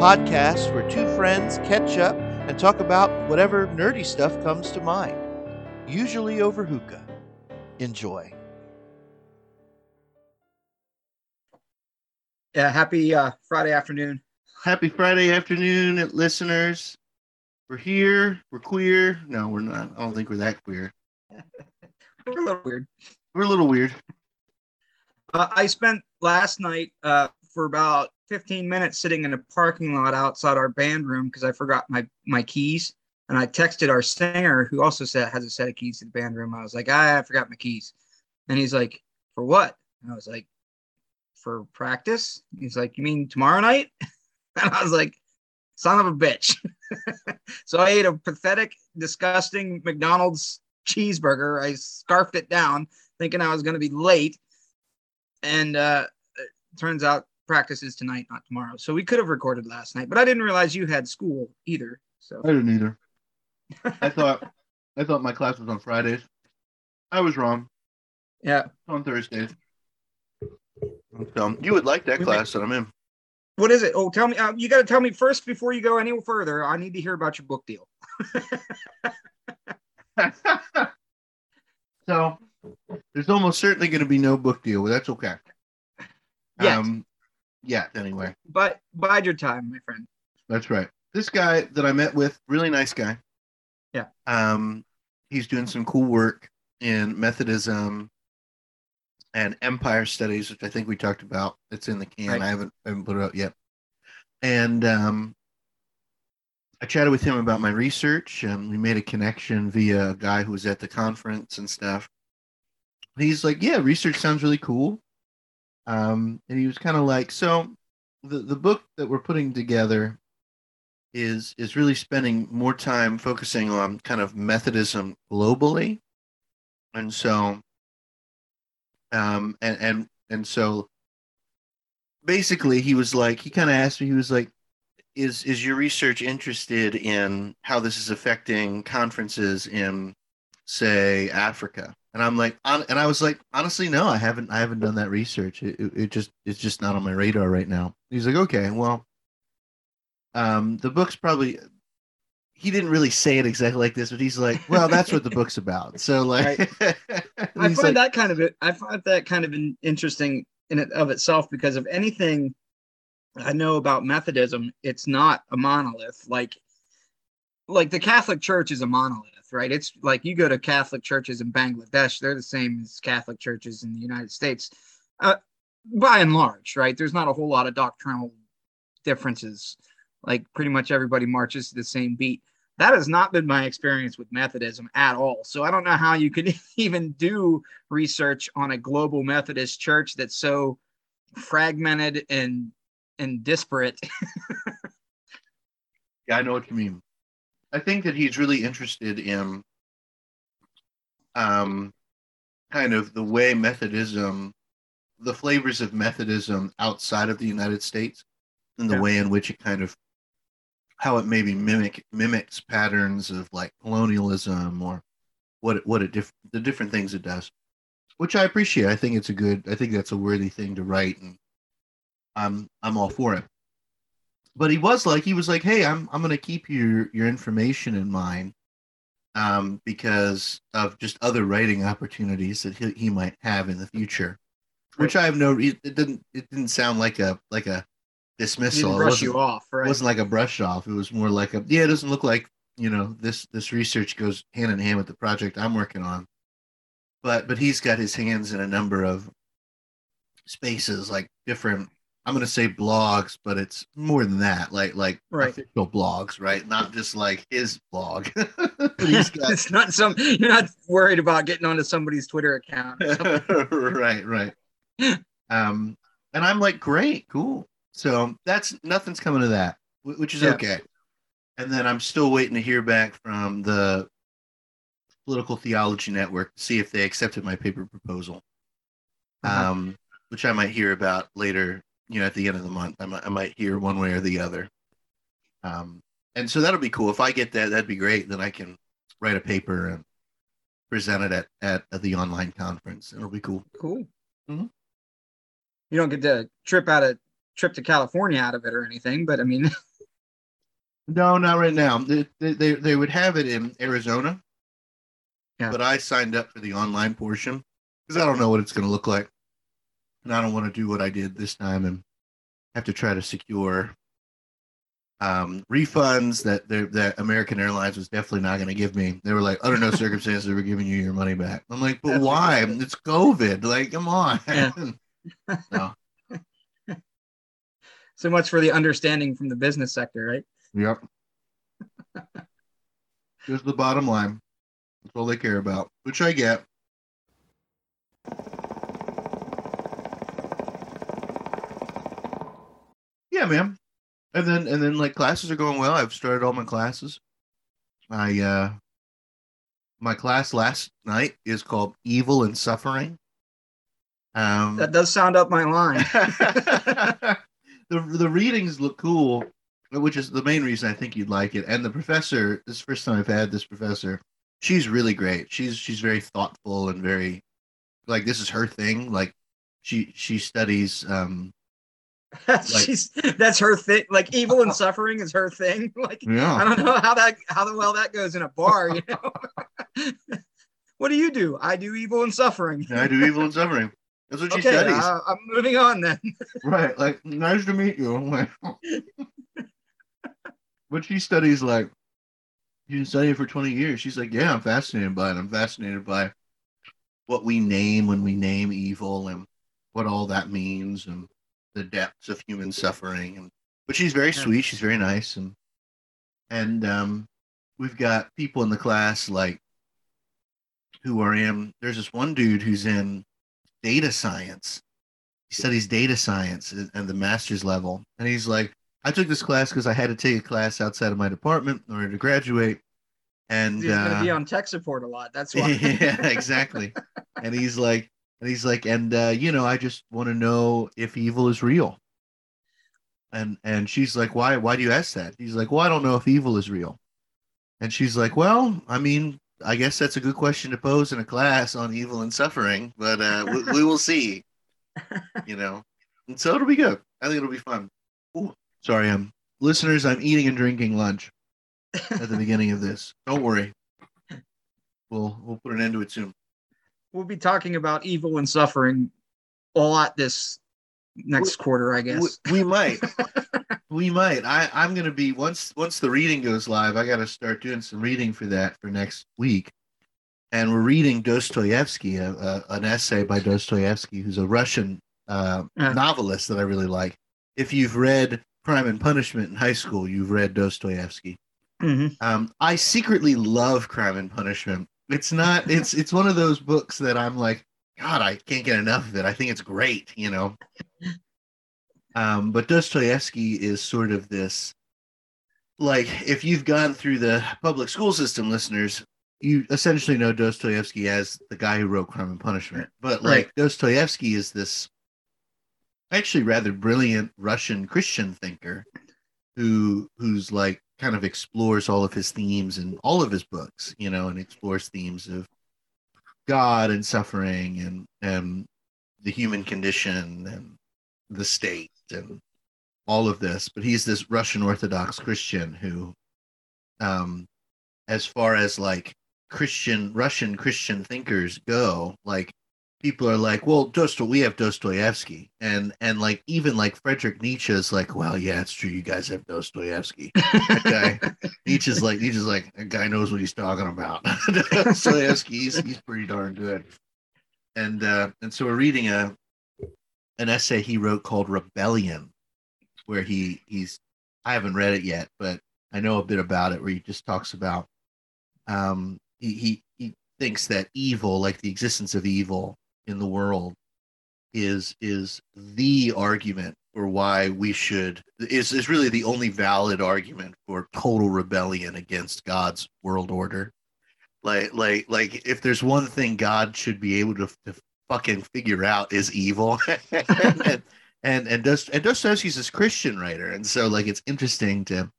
podcast where two friends catch up and talk about whatever nerdy stuff comes to mind, usually over hookah. Enjoy. Yeah, happy uh, Friday afternoon. Happy Friday afternoon, listeners. We're here. We're queer. No, we're not. I don't think we're that queer. We're a little weird. We're a little weird. Uh, I spent last night uh, for about 15 minutes sitting in a parking lot outside our band room because I forgot my my keys. And I texted our singer, who also said has a set of keys to the band room. I was like, ah, I forgot my keys. And he's like, for what? And I was like, for practice. He's like, you mean tomorrow night? And I was like, son of a bitch. so I ate a pathetic, disgusting McDonald's cheeseburger. I scarfed it down, thinking I was going to be late. And uh, turns out practice is tonight, not tomorrow. So we could have recorded last night, but I didn't realize you had school either. So I didn't either. I thought I thought my class was on Fridays. I was wrong. yeah. On Thursdays. So you would like that We class that I'm in. What is it? Oh, tell me. Uh, you got to tell me first before you go any further. I need to hear about your book deal. so there's almost certainly going to be no book deal, but that's okay. Yet. Um, yeah. Anyway, But bide your time, my friend. that's right. This guy that I met with, really nice guy. Yeah. Um, he's doing some cool work in Methodism and Empire Studies, which I think we talked about. It's in the can. Right. I haven't I haven't put it out yet. And um, I chatted with him about my research, and we made a connection via a guy who was at the conference and stuff. He's like, "Yeah, research sounds really cool." Um, and he was kind of like, "So, the the book that we're putting together is is really spending more time focusing on kind of Methodism globally, and so, um, and and and so, basically, he was like, he kind of asked me, he was like, "Is is your research interested in how this is affecting conferences in, say, Africa?" And I'm like, hon- and I was like, honestly, no, I haven't, I haven't done that research. It, it, it just, it's just not on my radar right now. He's like, okay, well, um, the book's probably. He didn't really say it exactly like this, but he's like, well, that's what the book's about. So like, I find like, that kind of it. I find that kind of interesting in it of itself because of anything I know about Methodism, it's not a monolith. Like, like the Catholic Church is a monolith, right? It's like you go to Catholic churches in Bangladesh, they're the same as Catholic churches in the United States, uh, by and large, right? There's not a whole lot of doctrinal differences. Like, pretty much everybody marches to the same beat that has not been my experience with Methodism at all. So I don't know how you could even do research on a global Methodist church that's so fragmented and and disparate. Yeah, I know what you mean. I think that he's really interested in um kind of the way Methodism the flavors of Methodism outside of the United States and the Yeah. way in which it kind of how it maybe mimic mimics patterns of like colonialism or what it, what it diff, the different things it does which I appreciate. I think it's a good I think that's a worthy thing to write and I'm I'm all for it but he was like he was like hey i'm i'm going to keep your your information in mind um because of just other writing opportunities that he, he might have in the future which i have no it didn't it didn't sound like a like a dismissal. It brush you off, it right? wasn't like a brush off. It was more like a yeah it doesn't look like you know this this research goes hand in hand with the project i'm working on. But but he's got his hands in a number of spaces like different i'm going to say blogs but it's more than that like like Right. official blogs right not just like his blog it's not some you're not worried about getting onto somebody's Twitter account. right right um and i'm like great cool so that's nothing's coming to that which is Yeah. okay and then i'm still waiting to hear back from the political theology network to see if they accepted my paper proposal Uh-huh. um which i might hear about later you know at the end of the month i might, I might hear one way or the other um and so that'll be cool if i get that that'd be great then i can write a paper and present it at, at, at the online conference it'll be cool Cool. Mhm. you don't get to trip out a trip to California out of it or anything. But I mean, No, not right now. They, they, they, they would have it in Arizona. Yeah. But I signed up for the online portion because I don't know what it's going to look like. And I don't want to do what I did this time and have to try to secure um, refunds that that American Airlines was definitely not going to give me. They were like, under no circumstances we're giving you your money back. I'm like, but That's why? It's COVID. Like, come on. Yeah. no. so much for the understanding from the business sector, right? Yep. Just the bottom line. That's all they care about, which I get. Yeah, man. And then and then like classes are going well. I've started all my classes. I uh my class last night is called Evil and Suffering. Um That does sound up my line. the the readings look cool, which is the main reason I think you'd like it. And the professor, this is the first time I've had this professor. She's really great. She's she's very thoughtful and very like this is her thing. Like she she studies um She's that's her thing. Like evil and suffering is her thing. Like I don't know how that how well that goes in a bar. You know. what do you do? I do evil and suffering. I do evil and suffering. That's what she Okay, studies. uh, I'm moving on then. right. Like nice to meet you. Like- but she studies like she's been studying for 20 years. She's like, Yeah, I'm fascinated by it. I'm fascinated by what we name when we name evil and what all that means and the depths of human suffering and but she's very Yeah. sweet, she's very nice and and um we've got people in the class like who are in there's this one dude who's in data science he studies data science at the master's level and he's like i took this class because i had to take a class outside of my department in order to graduate and He's gonna uh, be on tech support a lot. That's why. yeah exactly and he's like and he's like and uh, you know i just want to know if evil is real. And and she's like why why do you ask that? He's like well i don't know if evil is real. And she's like well i mean i guess that's a good question to pose in a class on evil and suffering but uh we, we will see you know. And so it'll be good. I think it'll be fun. Ooh, sorry um listeners i'm eating and drinking lunch at the beginning of this. Don't worry. We'll we'll put an end to it soon we'll be talking about evil and suffering a lot this next quarter, I guess. We, we might. we might. I, I'm gonna be once once the reading goes live, I gotta start doing some reading for that for next week. And we're reading Dostoevsky, a, a, an essay by Dostoevsky, who's a Russian uh, Yeah. novelist that I really like. If you've read Crime and Punishment in high school, you've read Dostoevsky. Mhm. Um, I secretly love Crime and Punishment. It's not. It's it's one of those books that I'm like, God, I can't get enough of it. I think it's great. You know. Um, but Dostoevsky is sort of this, like, if you've gone through the public school system, listeners, you essentially know Dostoevsky as the guy who wrote Crime and Punishment. But like Right. Dostoevsky is this actually rather brilliant Russian Christian thinker who who's like kind of explores all of his themes in all of his books, you know, and explores themes of God and suffering and and the human condition and the state and all of this. But he's this Russian Orthodox Christian who, um, as far as like Christian Russian Christian thinkers go, like people are like, well, Dosto, we have Dostoevsky, and and like even like Frederick Nietzsche is like, well, yeah, it's true, you guys have Dostoevsky. Guy, Nietzsche's like Nietzsche's like that guy knows what he's talking about. Dostoevsky, he's, he's pretty darn good. And uh, and so we're reading a an essay he wrote called Rebellion, where he he's I haven't read it yet, but I know a bit about it where he just talks about um he he, he thinks that evil, like the existence of evil in the world, is is the argument for why we should is is really the only valid argument for total rebellion against God's world order. Like like like if there's one thing God should be able to, to fucking figure out is evil. and and and, and Dostoevsky's this Christian writer, and so like it's interesting to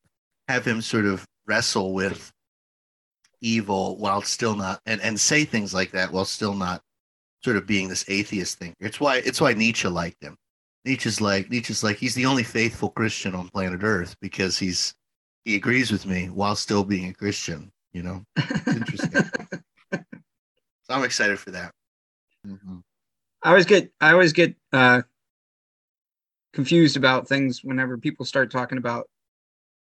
have him sort of wrestle with evil while still not and and say things like that while still not sort of being this atheist thinker. It's why it's why Nietzsche liked him Nietzsche's like Nietzsche's like he's the only faithful Christian on planet Earth because he's he agrees with me while still being a Christian. You know, interesting. so I'm excited for that. Mm-hmm. I always get I always get uh, confused about things whenever people start talking about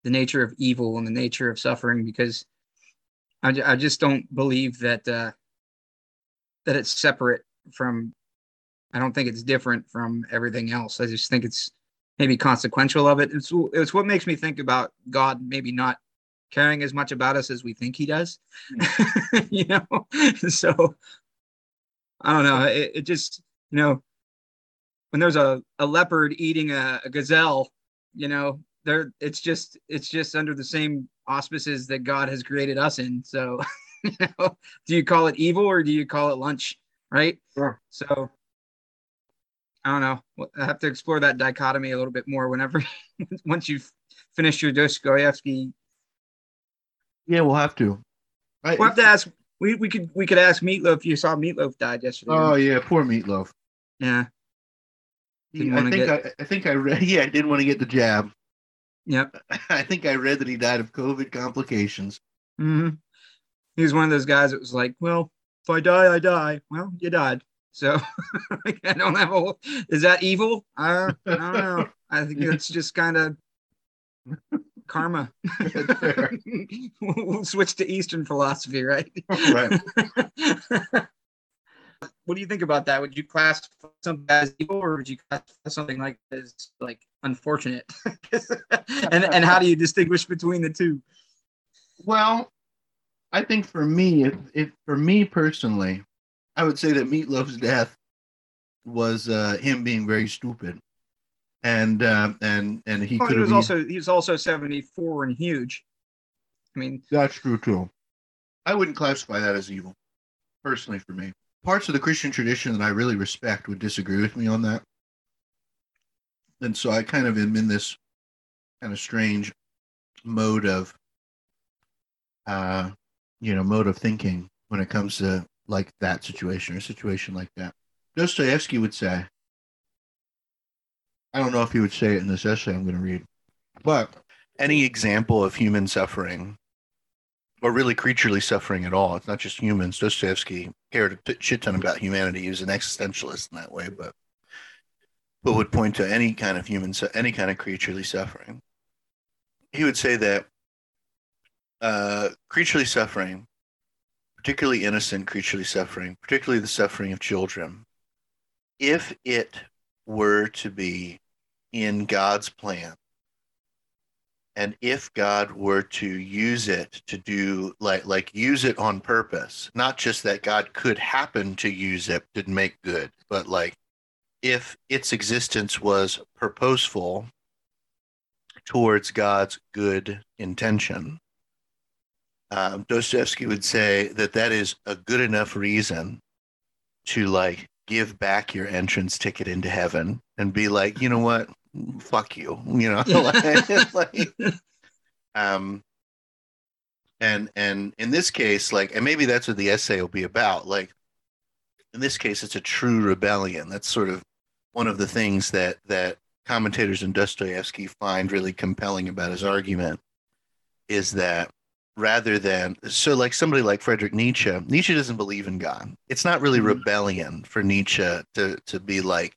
the nature of evil and the nature of suffering because I, I just don't believe that uh, that it's separate from. I don't think it's different from everything else. I just think it's maybe consequential of it. It's it's what makes me think about God maybe not caring as much about us as we think He does. Hmm. you know, so I don't know. It, it just you know when there's a, a leopard eating a, a gazelle, you know, there it's just it's just under the same auspices that God has created us in. So, you know, do you call it evil or do you call it lunch? Right. Sure. So, I don't know. I have to explore that dichotomy a little bit more whenever once you've finished your Dostoevsky. Yeah, we'll have to. I, we'll have to ask. We, we could we could ask Meatloaf. You saw Meatloaf died yesterday. Oh yeah, poor Meatloaf. Yeah. He, I think get... I, I think I read. Yeah, I didn't want to get the jab. Yep. I think I read that he died of COVID complications. Mm-hmm. He was one of those guys that was like, well, if I die, I die. Well, you died. So I don't have a. Is that evil? Uh, I don't know. I think it's just kind of karma. we'll switch to Eastern philosophy, right? right. what do you think about that? Would you classify something as evil, or would you classify something like as like unfortunate? and and how do you distinguish between the two? Well, I think for me, if, if for me personally, I would say that Meatloaf's death was uh, him being very stupid, and uh, and and he well, could he was also he was also seventy four and huge. I mean, that's true too. I wouldn't classify that as evil, personally, for me. Parts of the Christian tradition that I really respect would disagree with me on that, and so I kind of am in this kind of strange mode of, uh, you know, mode of thinking when it comes to like that situation or a situation like that. Dostoevsky would say, I don't know if he would say it in this essay I'm going to read, but any example of human suffering or really creaturely suffering at all, it's not just humans. Dostoevsky cared a shit ton about humanity. He was an existentialist in that way, but but would point to any kind of human, any kind of creaturely suffering. He would say that uh, creaturely suffering particularly innocent creaturely suffering, particularly the suffering of children, if it were to be in God's plan, and if God were to use it to do like like use it on purpose, not just that God could happen to use it to make good, but like if its existence was purposeful towards God's good intention, um, Dostoevsky would say that that is a good enough reason to like give back your entrance ticket into heaven and be like, you know what, fuck you, you know, like, like, um, and and in this case, like, and maybe that's what the essay will be about. Like, in this case, it's a true rebellion. That's sort of one of the things that that commentators in Dostoevsky find really compelling about his argument is that rather than so like somebody like Friedrich Nietzsche. Nietzsche doesn't believe in God. It's not really mm-hmm. rebellion for Nietzsche to to be like,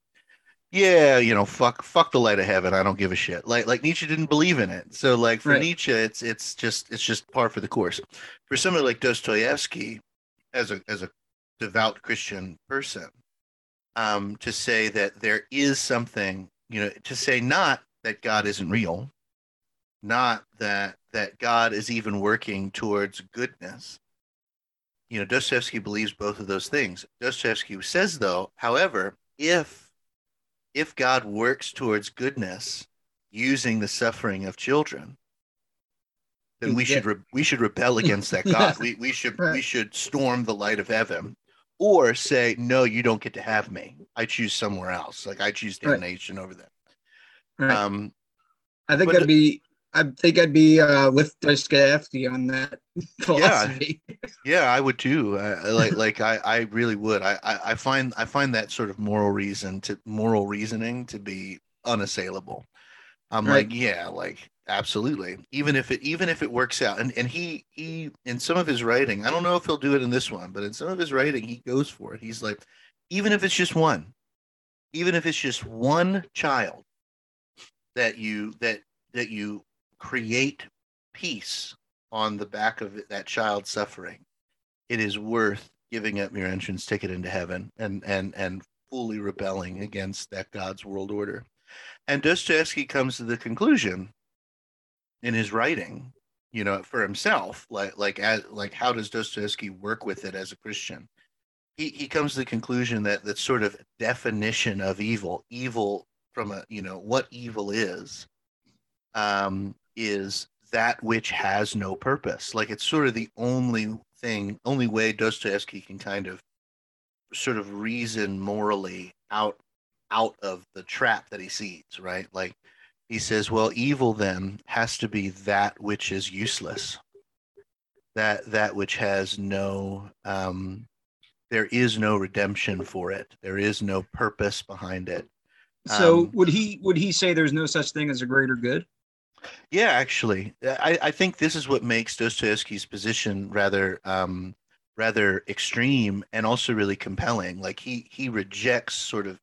yeah, you know, fuck fuck the light of heaven. I don't give a shit. Like like Nietzsche didn't believe in it. So like for right. Nietzsche, it's it's just it's just par for the course. For somebody like Dostoevsky, as a as a devout Christian person, um, to say that there is something, you know, to say not that God isn't real, not that that God is even working towards goodness. You know, Dostoevsky believes both of those things. Dostoevsky says, though, however, if if God works towards goodness using the suffering of children, then we yeah. should re- we should rebel against that God. we we should right. we should storm the light of heaven, or say, no, you don't get to have me. I choose somewhere else. Like I choose damnation right. over them. Right. Um, I think that'd be I think I'd be uh, with Dostoevsky on that philosophy. Yeah, Yeah, I would too. I, like like I, I really would. I, I, I find I find that sort of moral reason to moral reasoning to be unassailable. I'm Right. like, yeah, like absolutely. Even if it even if it works out. And and he he in some of his writing, I don't know if he'll do it in this one, but in some of his writing, he goes for it. He's like, even if it's just one, even if it's just one child that you that that you create peace on the back of that child suffering, it is worth giving up your entrance ticket into heaven and and and fully rebelling against that God's world order. And Dostoevsky comes to the conclusion in his writing, you know, for himself, like like as like how does Dostoevsky work with it as a Christian? He he comes to the conclusion that that sort of definition of evil, evil from a you know what evil is, um, is that which has no purpose. Like it's sort of the only thing, only way Dostoevsky can kind of sort of reason morally out out of the trap that he sees, right? Like he says, well, evil then has to be that which is useless, that that which has no, um, there is no redemption for it. There is no purpose behind it. So Um, would he would he say there's no such thing as a greater good? Yeah, actually, I, I think this is what makes Dostoevsky's position rather um, rather extreme and also really compelling. Like he he rejects sort of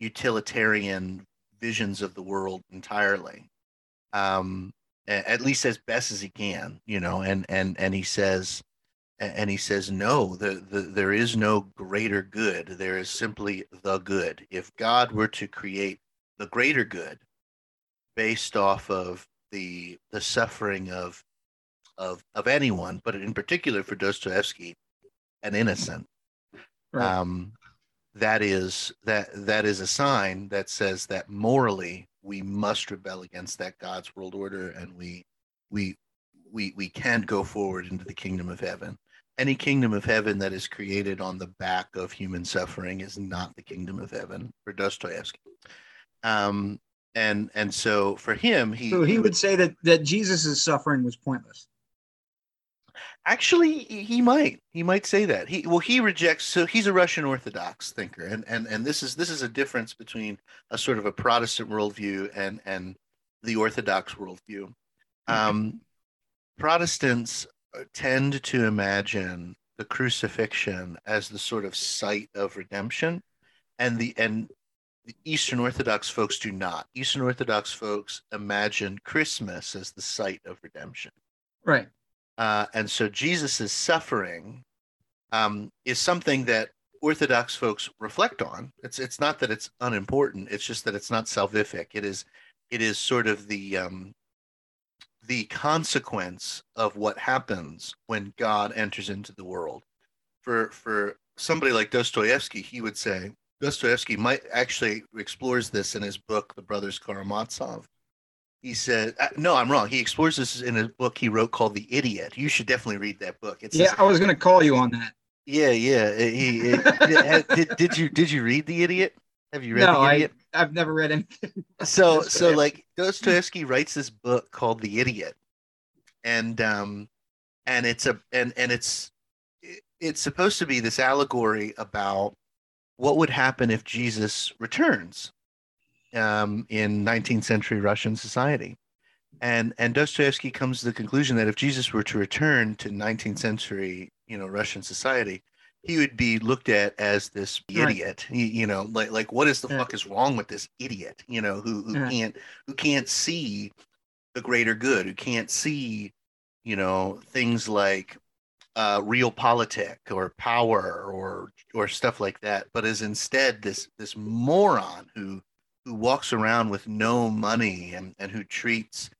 utilitarian visions of the world entirely, um, at least as best as he can, you know. And and and he says, and he says, no, the, the there is no greater good. There is simply the good. If God were to create the greater good based off of the the suffering of of of anyone, but in particular for Dostoevsky, an innocent. Right. Um, that is that that is a sign that says that morally we must rebel against that God's world order, and we we we we can't go forward into the kingdom of heaven. Any kingdom of heaven that is created on the back of human suffering is not the kingdom of heaven for Dostoevsky. Um, and and so for him, he So he would say that that Jesus' suffering was pointless. Actually, he might. He might say that. He well, he rejects. So he's a Russian Orthodox thinker, and and and this is this is a difference between a sort of a Protestant worldview and and the Orthodox worldview. Um, Protestants tend to imagine the crucifixion as the sort of site of redemption, and the and the Eastern Orthodox folks do not. Eastern Orthodox folks imagine Christmas as the site of redemption. Right. Uh, and so Jesus' suffering um, is something that Orthodox folks reflect on. It's it's not that it's unimportant. It's just that it's not salvific. It is it is sort of the um, the consequence of what happens when God enters into the world. For for somebody like Dostoevsky, he would say Dostoevsky might actually explores this in his book, The Brothers Karamazov. He said, uh, "No, I'm wrong. He explores this in a book he wrote called The Idiot. You should definitely read that book. It's Yeah, this- I was going to call you on that. yeah, yeah. He, he- did, did you did you read The Idiot? Have you read No, The I Idiot? I've never read anything. so so like Dostoevsky writes this book called The Idiot, and um, and it's a and and it's it's supposed to be this allegory about what would happen if Jesus returns um, in 19th century Russian society. And and Dostoevsky comes to the conclusion that if Jesus were to return to 19th century, you know, Russian society, he would be looked at as this Right. idiot. You know, like like what is the Yeah. fuck is wrong with this idiot? You know, who who Yeah. can't who can't see the greater good, who can't see, you know, things like uh, realpolitik or power or or stuff like that, but is instead this this moron who who walks around with no money and, and who treats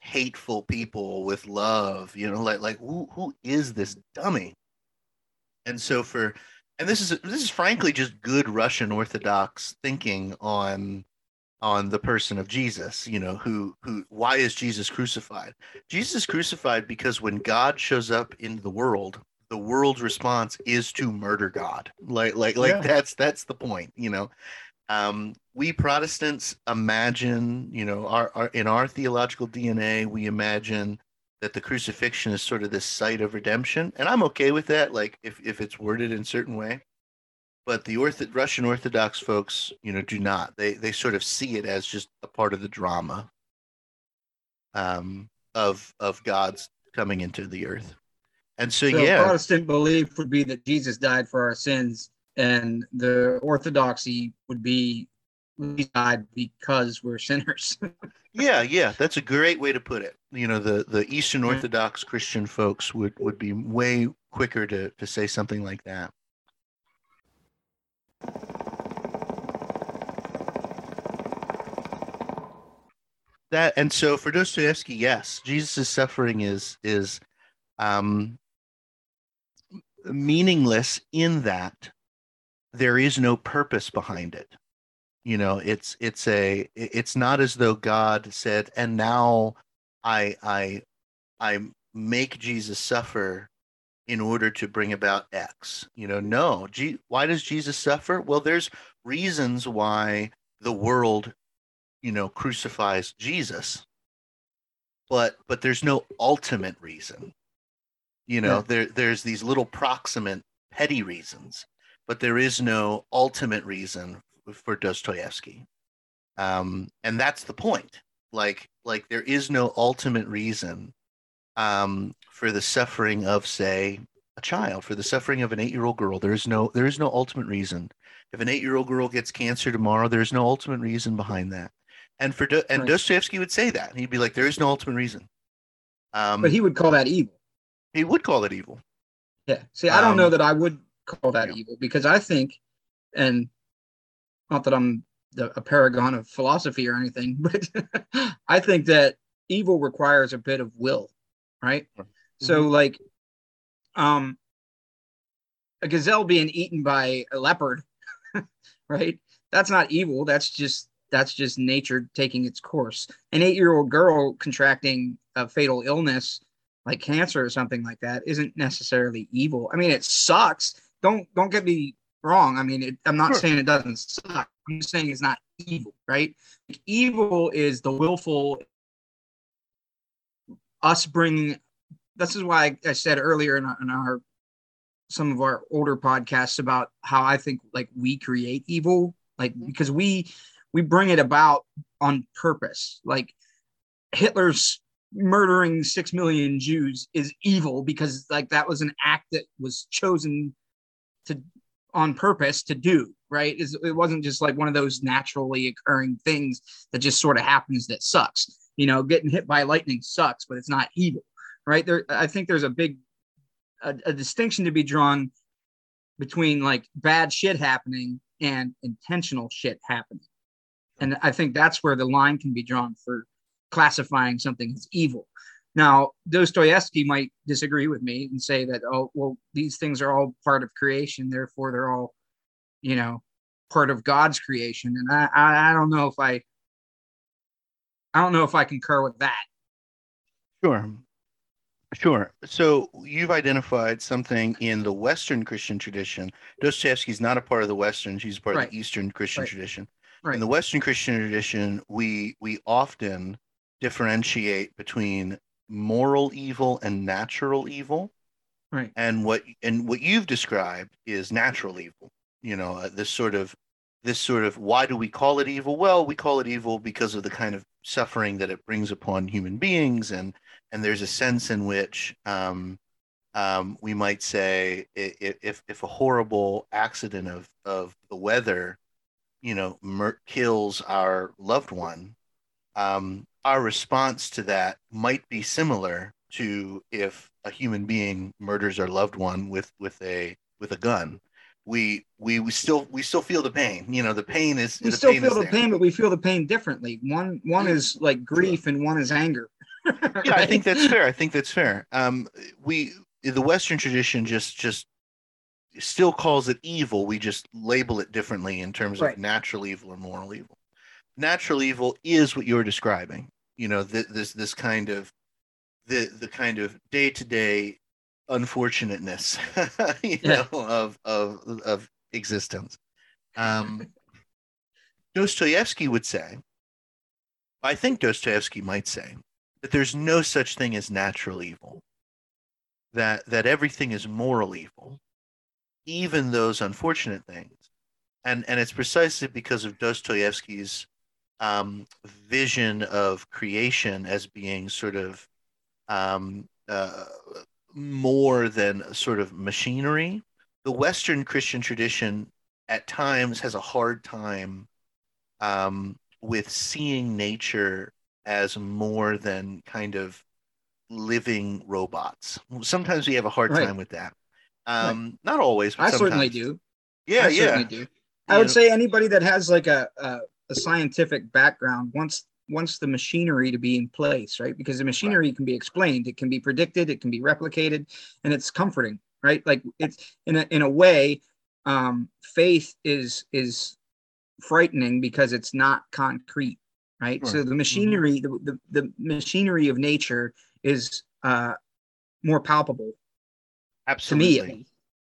hateful people with love, you know, like like who who is this dummy? And so for and this is this is frankly just good Russian Orthodox thinking on on the person of Jesus, you know, who who why is Jesus crucified? Jesus crucified because when God shows up in the world, the world's response is to murder God. Like like like Yeah. that's that's the point, you know. Um, we Protestants imagine, you know, our, our in our theological DNA, we imagine that the crucifixion is sort of this site of redemption, and I'm okay with that. Like if if it's worded in a certain way, but the Ortho- Russian Orthodox folks, you know, do not. They they sort of see it as just a part of the drama um, of of God's coming into the earth. And so, So yeah, Protestant belief would be that Jesus died for our sins, and the Orthodoxy would be we died because we're sinners. yeah, yeah, that's a great way to put it. You know, the the Eastern. Orthodox Christian folks would would be way quicker to to say something like that. That and so for Dostoevsky, yes, Jesus' suffering is is um, meaningless in that there is no purpose behind it. You know it's it's a it's not as though god said and now i i i make jesus suffer in order to bring about x you know no G, why does jesus suffer well there's reasons why the world you know crucifies jesus but but there's no ultimate reason you know Yeah. there there's these little proximate petty reasons but there is no ultimate reason for Dostoevsky. Um, and that's the point. Like, like there is no ultimate reason um, for the suffering of, say, a child, for the suffering of an eight-year-old girl. There is no, there is no ultimate reason. If an eight-year-old girl gets cancer tomorrow, there's no ultimate reason behind that. And for Do- and Right. Dostoevsky would say that he'd be like, there is no ultimate reason. Um, but he would call that evil. he would call it evil. Yeah. See, I don't know Um, that I would call that yeah. evil because I think, and not that I'm the, a paragon of philosophy or anything, but I think that evil requires a bit of will, right? So, like, um, a gazelle being eaten by a leopard, right? That's not evil. That's just that's just nature taking its course. An eight-year-old girl contracting a fatal illness like cancer or something like that isn't necessarily evil. I mean, it sucks. Don't don't get me wrong. I mean, it, I'm not Sure. saying it doesn't suck. I'm just saying it's not evil, right? Like, evil is the willful us bringing. This is why I said earlier in our, in our some of our older podcasts about how I think like we create evil, like mm-hmm. because we we bring it about on purpose. Like Hitler's murdering six million Jews is evil because like that was an act that was chosen to on purpose to do. Right? It's- It wasn't just like one of those naturally occurring things that just sort of happens that sucks. You know, getting hit by lightning sucks, but it's not evil. Right? There, I think there's a big a, a distinction to be drawn between like bad shit happening and intentional shit happening. And I think that's where the line can be drawn for classifying something as evil. Now, Dostoevsky might disagree with me and say that, oh, well, these things are all part of creation, therefore they're all, you know, part of God's creation. And I, I, I don't know if I, I don't know if I concur with that. Sure. Sure. So you've identified something in the Western Christian tradition. Dostoevsky's not a part of the Western, she's part of the Eastern Christian Right. tradition. Right. In the Western Christian tradition, we we often differentiate between moral evil and natural evil. Right. And what and what you've described is natural evil. You know, uh, this sort of this sort of why do we call it evil? Well, we call it evil because of the kind of suffering that it brings upon human beings and and there's a sense in which um, um, we might say if if a horrible accident of of the weather, you know, mur- kills our loved one, um, our response to that might be similar to if a human being murders our loved one with with a with a gun. We we we still we still feel the pain. You know, the pain is We the still pain feel the there. pain, but we feel the pain differently. One one is like grief and one is anger. yeah i think that's fair i think that's fair um we the western tradition just just still calls it evil we just label it differently in terms Right. of natural evil and moral evil natural evil is what you're describing you know th- this this kind of the the kind of day-to-day unfortunateness you Yeah. know of of of existence um dostoevsky would say i think dostoevsky might say that there's no such thing as natural evil, that that everything is moral evil, even those unfortunate things, and and it's precisely because of Dostoevsky's um, vision of creation as being sort of um, uh, more than sort of machinery. The Western Christian tradition at times has a hard time um, with seeing nature as more than kind of living robots. Sometimes we have a hard Right. time with that. Um, Not always. But I certainly do. Yeah, I yeah. certainly do. I would say anybody that has like a, a a scientific background wants wants the machinery to be in place, right? Because the machinery can be explained, it can be predicted, it can be replicated, and it's comforting, right? Like it's in a in a way, um, faith is is frightening because it's not concrete, right? So the machinery, the, the the machinery of nature is uh more palpable to absolutely. me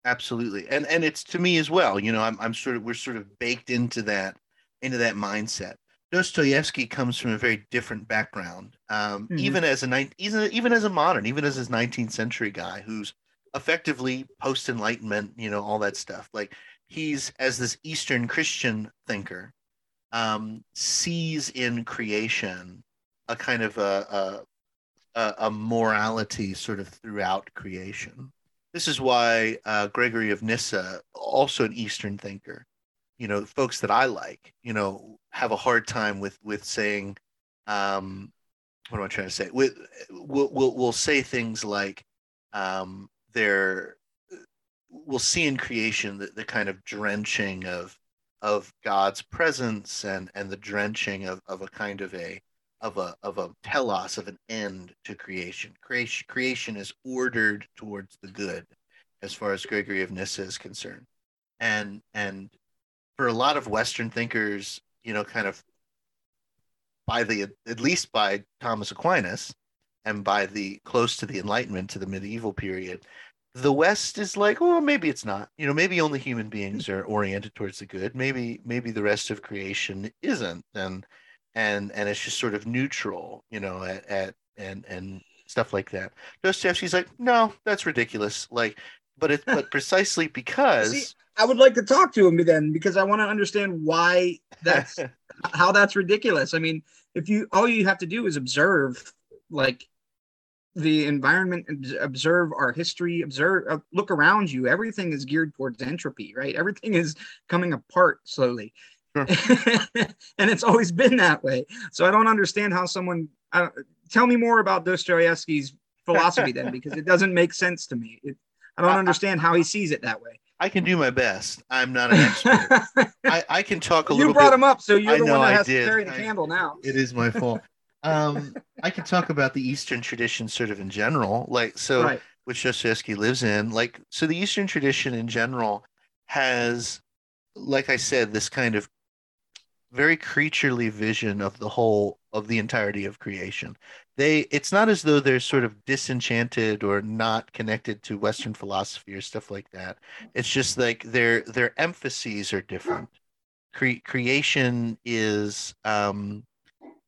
absolutely and and it's to me as well you know i'm, I'm sort of we're sort of baked into that into that mindset dostoevsky comes from a very different background um, Mhm. even as a even, even as a modern even as his 19th century guy who's effectively post enlightenment you know all that stuff like he's as this eastern christian thinker um, sees in creation a kind of a, a, a, a morality sort of throughout creation this is why uh, Gregory of Nyssa, also an Eastern thinker, you know, folks that I like, you know, have a hard time with with saying, um, what am I trying to say? With we'll we'll, we'll say things like, um, they're we'll see in creation the, the kind of drenching of of God's presence and and the drenching of of a kind of a of a of a telos of an end to creation. Creation creation is ordered towards the good, as far as Gregory of Nyssa is concerned, and and for a lot of Western thinkers, you know, kind of by the at least by Thomas Aquinas, and by the close to the Enlightenment to the medieval period, the West is like, well, maybe it's not. You know, maybe only human beings are oriented towards the good. Maybe maybe the rest of creation isn't, and and and it's just sort of neutral. You know, at, at and and stuff like that. Dostoevsky's like, no, that's ridiculous. Like, but it's but precisely because I would like to talk to him then because I want to understand why that's how that's ridiculous. I mean, if you all you have to do is observe like the environment, obs- observe our history, observe uh, look around you. Everything is geared towards entropy, right? Everything is coming apart slowly. Sure. and it's always been that way. So I don't understand how someone uh, tell me more about Dostoevsky's philosophy then because it doesn't make sense to me. It, I don't understand how he sees it that way. I can do my best. I'm not an expert. I, I can talk a you little You brought bit. him up, so you're I the know, one that I has did. to carry the I- candle now. It is my fault. Um, I can talk about the Eastern tradition sort of in general, like so, right. which Dostoevsky lives in. Like, so the Eastern tradition in general has, like I said, this kind of very creaturely vision of the whole of the entirety of creation. They, it's not as though they're sort of disenchanted or not connected to Western philosophy or stuff like that. It's just like their their emphases are different. Cre- creation is um,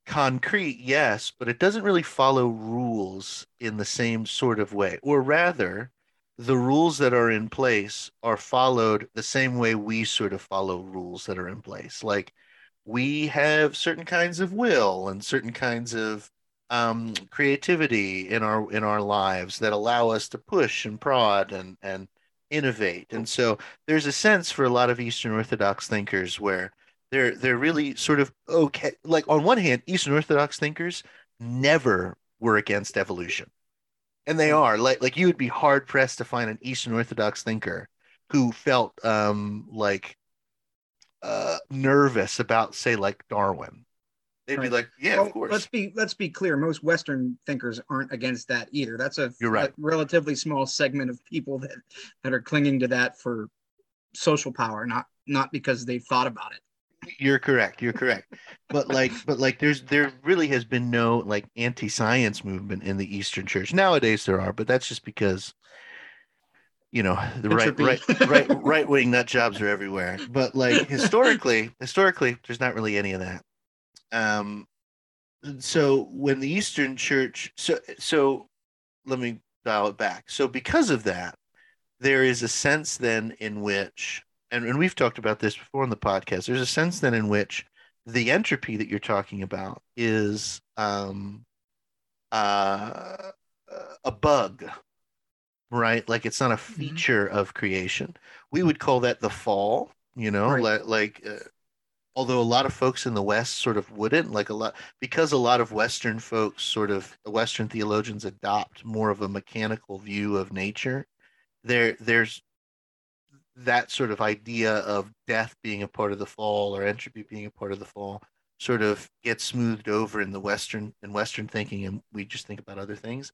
concrete, yes, but it doesn't really follow rules in the same sort of way. Or rather, the rules that are in place are followed the same way we sort of follow rules that are in place. Like we have certain kinds of will and certain kinds of um, creativity in our in our lives that allow us to push and prod and and innovate. And so there's a sense for a lot of Eastern Orthodox thinkers where they're they're really sort of okay. Like on one hand, Eastern Orthodox thinkers never were against evolution, and they are like like you would be hard pressed to find an Eastern Orthodox thinker who felt um like uh nervous about say like Darwin. They'd be like, yeah, Well, of course. Let's be let's be clear. Most Western thinkers aren't against that either. That's a, You're right. a relatively small segment of people that that are clinging to that for social power, not not because they've thought about it. You're correct. You're correct. But like, but like, there's there really has been no like anti-science movement in the Eastern Church. Nowadays there are, but that's just because, you know, the right Entropy. right right right wing nut jobs are everywhere. But like historically, historically, there's not really any of that. Um, so when the Eastern Church, so so let me dial it back. So because of that, there is a sense then in which, and, and we've talked about this before in the podcast. There's a sense then in which the entropy that you're talking about is um, uh, a bug, right? Like it's not a Mm-hmm. feature of creation. We would call that the fall, you know, Right. like, like uh, although a lot of folks in the West sort of wouldn't, like a lot, because a lot of Western folks, sort of the Western theologians adopt more of a mechanical view of nature. There, there's that sort of idea of death being a part of the fall or entropy being a part of the fall sort of gets smoothed over in the western in western thinking and we just think about other things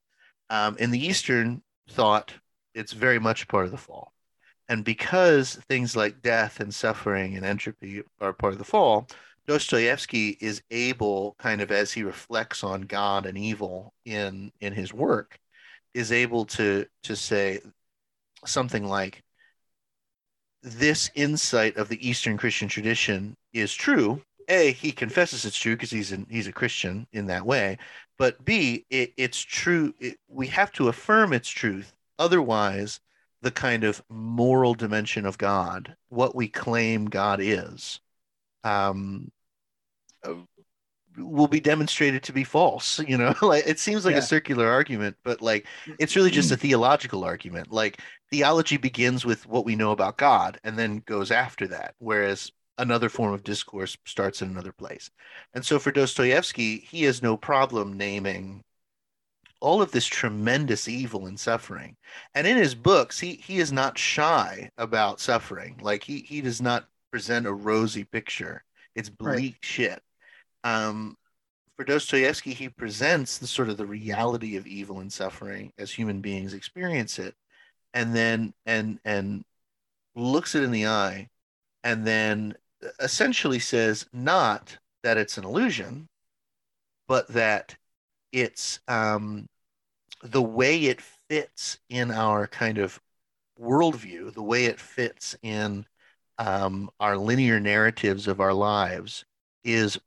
um, in the eastern thought it's very much part of the fall and because things like death and suffering and entropy are part of the fall dostoevsky is able kind of as he reflects on god and evil in in his work is able to to say something like this insight of the Eastern Christian tradition is true. A, he confesses it's true because he's an, he's a Christian in that way. But B, it, it's true. It, we have to affirm its truth. Otherwise, the kind of moral dimension of God, what we claim God is, um, uh, will be demonstrated to be false. You know, like it seems like Yeah. a circular argument, but like it's really just a theological argument. Like theology begins with what we know about God and then goes after that, whereas another form of discourse starts in another place. And so for Dostoevsky, he has no problem naming all of this tremendous evil and suffering. And in his books, he he is not shy about suffering. Like he he does not present a rosy picture. It's Right. bleak shit. Um, for Dostoevsky, he presents the sort of the reality of evil and suffering as human beings experience it, and then and and looks it in the eye, and then essentially says not that it's an illusion, but that it's um, the way it fits in our kind of worldview, the way it fits in um, our linear narratives of our lives is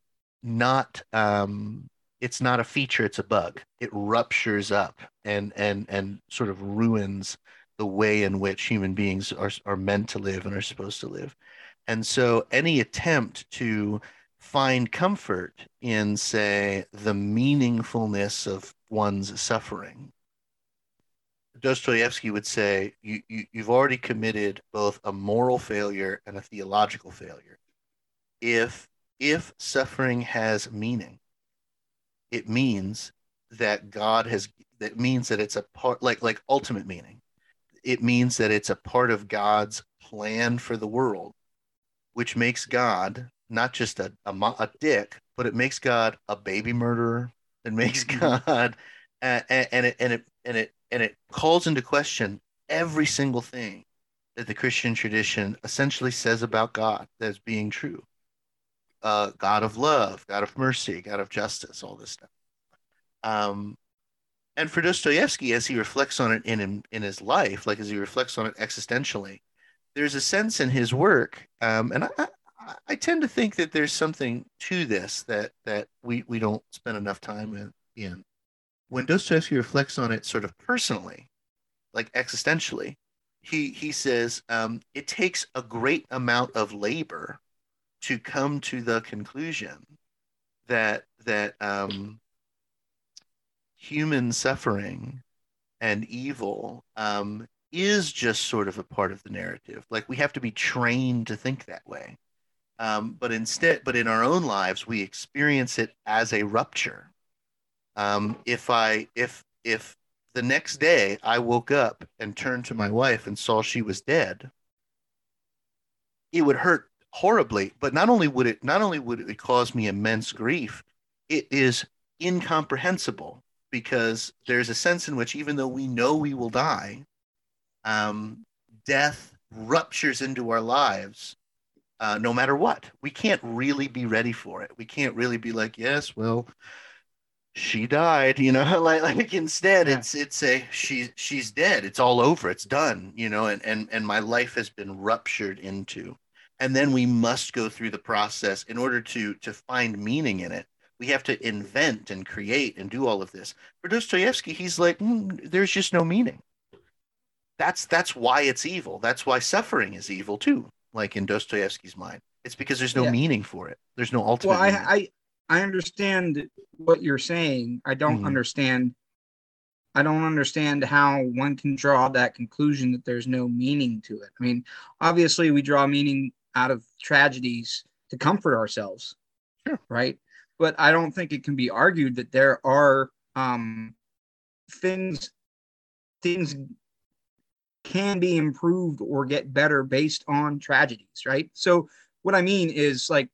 not um, it's not a feature it's a bug. It ruptures up and and and sort of ruins the way in which human beings are are meant to live and are supposed to live and so any attempt to find comfort in say the meaningfulness of one's suffering Dostoevsky would say you, you you've already committed both a moral failure and a theological failure. If if suffering has meaning it means that god has that means that it's a part like like ultimate meaning. It means that it's a part of god's plan for the world which makes god not just a, a, a dick but it makes god a baby murderer. It makes god and, and it and it and it and it calls into question every single thing that the christian tradition essentially says about god as being true. Uh, God of love, God of mercy, God of justice, all this stuff. Um, and for Dostoevsky, as he reflects on it in, in in his life, like as he reflects on it existentially, there's a sense in his work, um, and I, I, tend to think that there's something to this that that we we don't spend enough time in. in. When Dostoevsky reflects on it sort of personally, like existentially, he he says um, it takes a great amount of labor to come to the conclusion that that um, human suffering and evil um, is just sort of a part of the narrative. Like we have to be trained to think that way. Um, but instead, but in our own lives, we experience it as a rupture. Um, if I if if the next day I woke up and turned to my wife and saw she was dead, it would hurt horribly. But not only would it not only would it cause me immense grief, it is incomprehensible because there's a sense in which even though we know we will die, um, death ruptures into our lives uh, no matter what. We can't really be ready for it. We can't really be like, yes, well, she died, you know, like like instead Yeah. it's it's a she she's dead. It's all over. It's done, you know, and and and my life has been ruptured into. And then we must go through the process in order to to find meaning in it. we have to invent and create and do all of this. For Dostoevsky, he's like, mm, there's just no meaning. That's that's why it's evil. That's why suffering is evil too. Like in Dostoevsky's mind, it's because there's no yeah. meaning for it. There's no ultimate. Well, I, I I understand what you're saying. I don't mm-hmm. understand. I don't understand how one can draw that conclusion that there's no meaning to it. I mean, obviously, we draw meaning out of tragedies to comfort ourselves, sure. right? But I don't think it can be argued that there are um, things things can be improved or get better based on tragedies, right? So what I mean is like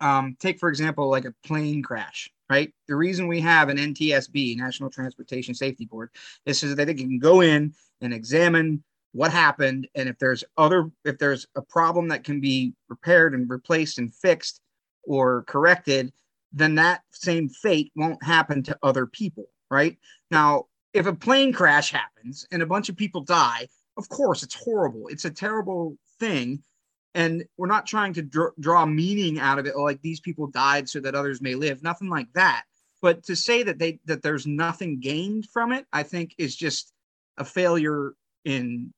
um, take for example like a plane crash right the reason we have an ntsb national transportation safety board is so that they can go in and examine what happened and if there's other if there's a problem that can be repaired and replaced and fixed or corrected then that same fate won't happen to other people right now if a plane crash happens and a bunch of people die of course it's horrible. It's a terrible thing. And we're not trying to dr- draw meaning out of it like these people died so that others may live nothing like that. But to say that they that there's nothing gained from it i think is just a failure in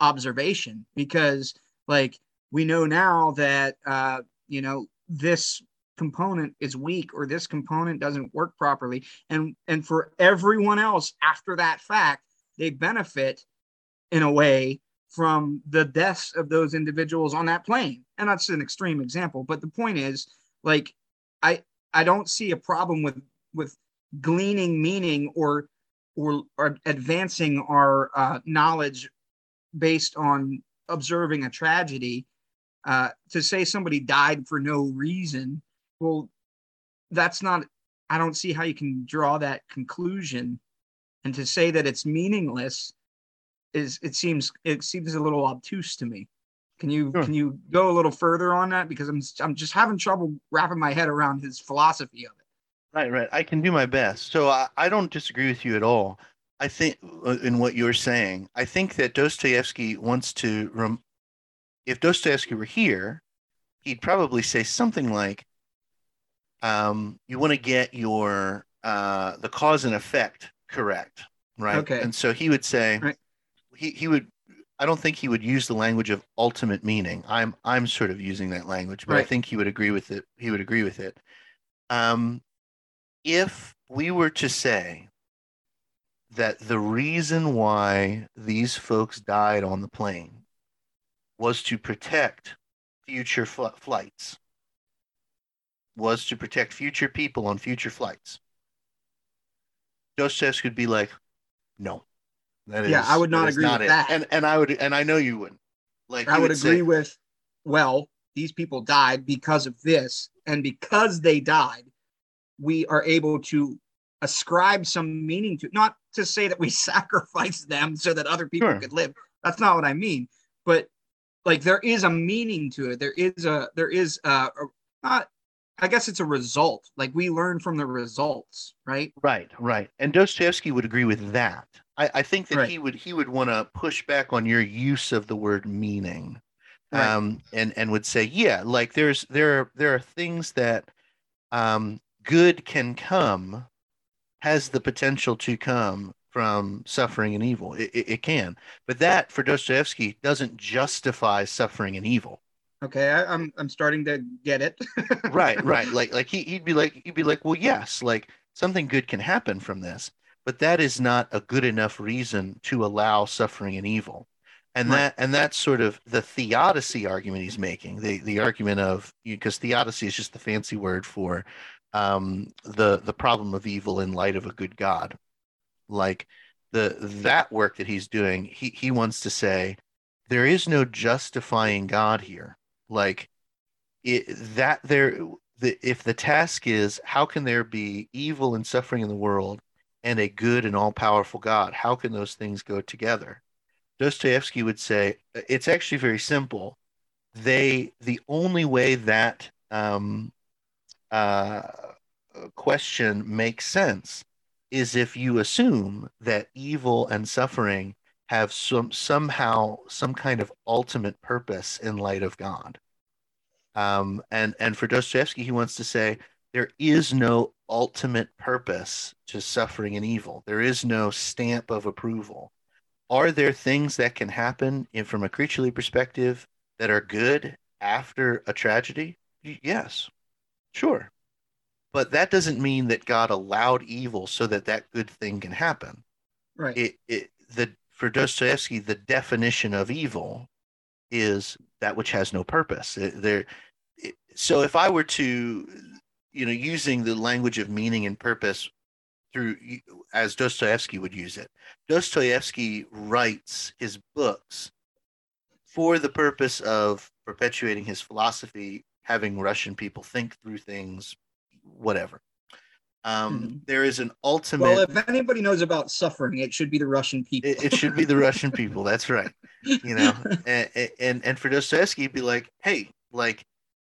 observation because like we know now that uh you know this component is weak or this component doesn't work properly. And and for everyone else after that fact they benefit in a way from the deaths of those individuals on that plane. And that's an extreme example, but the point is like I I don't see a problem with with gleaning meaning or or, or advancing our uh, knowledge based on observing a tragedy. Uh, to say somebody died for no reason, well, that's not. I don't see how you can draw that conclusion, and to say that it's meaningless is it seems it seems a little obtuse to me. Can you sure. can you go a little further on that because I'm I'm just having trouble wrapping my head around his philosophy of it. Right, right. I can do my best. So I, I don't disagree with you at all. I think uh, in what you're saying, I think that Dostoevsky wants to. Rem- if Dostoevsky were here, he'd probably say something like, um, "You want to get your uh, the cause and effect correct, right?" Okay. And so he would say, right he he would I don't think he would use the language of ultimate meaning. I'm I'm sort of using that language, but right. I think he would agree with it. He would agree with it. Um, if we were to say that the reason why these folks died on the plane was to protect future fl- flights, was to protect future people on future flights, Dostoevsky would be like, no, that yeah, is, I would not agree not with it. that. And and I would and I know you wouldn't. Like I would, would agree say, with well, these people died because of this, and because they died, we are able to ascribe some meaning to not to say that we sacrifice them so that other people sure. could live. That's not what I mean. But like there is a meaning to it. There is a there is a, a not I guess it's a result. Like we learn from the results, right? Right, right. And Dostoevsky would agree with that. I, I think that right. he would he would want to push back on your use of the word meaning, right. um, and and would say, yeah, like there's there are there are things that um, good can come, has the potential to come from suffering and evil. It, it, it can, but that for Dostoevsky doesn't justify suffering and evil. Okay, I, am I'm, I'm starting to get it. right, right. Like like he he'd be like he'd be like, well, yes, like something good can happen from this, but that is not a good enough reason to allow suffering and evil. And right. that and that's sort of the theodicy argument he's making the the argument of because theodicy is just the fancy word for um, the the problem of evil in light of a good god. Like the that work that he's doing he he wants to say there is no justifying god here. Like it, that there the, if the task is how can there be evil and suffering in the world and a good and all powerful God. How can those things go together? Dostoevsky would say it's actually very simple. They the only way that um, uh, question makes sense is if you assume that evil and suffering have some somehow some kind of ultimate purpose in light of God. Um, and and for Dostoevsky, he wants to say there is no ultimate purpose to suffering and evil. There is no stamp of approval. Are there things that can happen in, from a creaturely perspective that are good after a tragedy? Yes, sure. But that doesn't mean that God allowed evil so that that good thing can happen. Right. It, it the for Dostoevsky, the definition of evil is that which has no purpose. It, there, so if I were to, you know, using the language of meaning and purpose through as Dostoevsky would use it, Dostoevsky writes his books for the purpose of perpetuating his philosophy, having Russian people think through things, whatever. Um, mm-hmm. there is an ultimate. Well, if anybody knows about suffering, it should be the Russian people. it, it should be the Russian people. That's right. You know, and, and and for Dostoevsky, be like, hey, like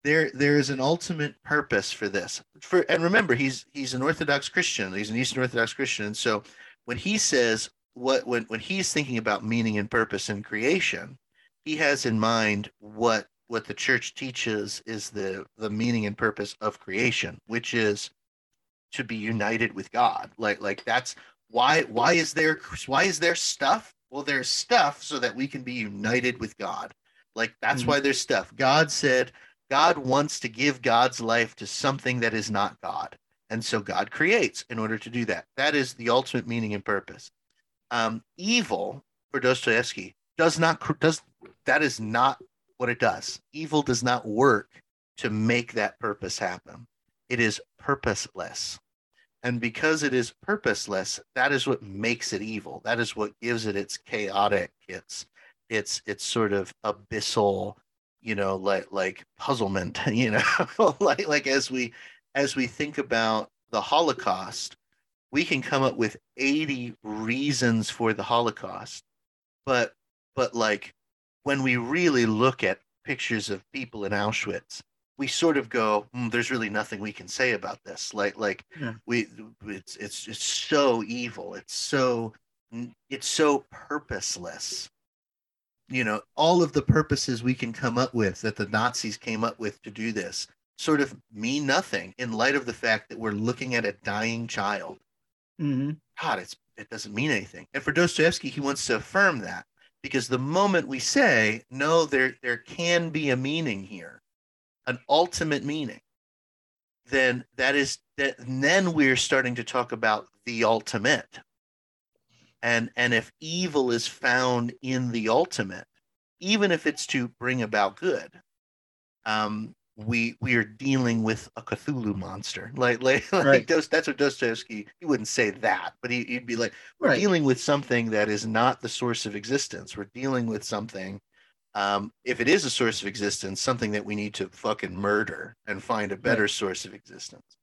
there there is an ultimate purpose for this. For and remember, he's he's an Orthodox Christian. He's an Eastern Orthodox Christian, and so when he says what when when he's thinking about meaning and purpose in creation, he has in mind what what the church teaches is the the meaning and purpose of creation, which is to be united with God. Like like that's why why is there why is there stuff? Well, there's stuff so that we can be united with God. Like that's mm-hmm. why there's stuff. God said God wants to give God's life to something that is not God. And so God creates in order to do that. That is the ultimate meaning and purpose. Um, evil for Dostoevsky does not does that is not what it does. Evil does not work to make that purpose happen. It is purposeless. And because it is purposeless, that is what makes it evil. That is what gives it its chaotic, its its its sort of abyssal, you know, like like puzzlement, you know, like like as we as we think about the Holocaust, we can come up with 80 reasons for the Holocaust. But but like when we really look at pictures of people in Auschwitz, we sort of go, mm, "There's really nothing we can say about this." Like, like yeah. we, it's it's it's so evil. It's so it's so purposeless. You know, all of the purposes we can come up with that the Nazis came up with to do this sort of mean nothing in light of the fact that we're looking at a dying child. Mm-hmm. God, it's it doesn't mean anything. And for Dostoevsky, he wants to affirm that because the moment we say no, there there can be a meaning here, an ultimate meaning, then that is that then we're starting to talk about the ultimate. And and if evil is found in the ultimate, even if it's to bring about good, um, we we are dealing with a Cthulhu monster. Like like, like right. that's what Dostoevsky he wouldn't say that, but he, would be like, we're right. dealing with something that is not the source of existence. We're dealing with something um, if it is a source of existence, something that we need to fucking murder and find a better right. source of existence.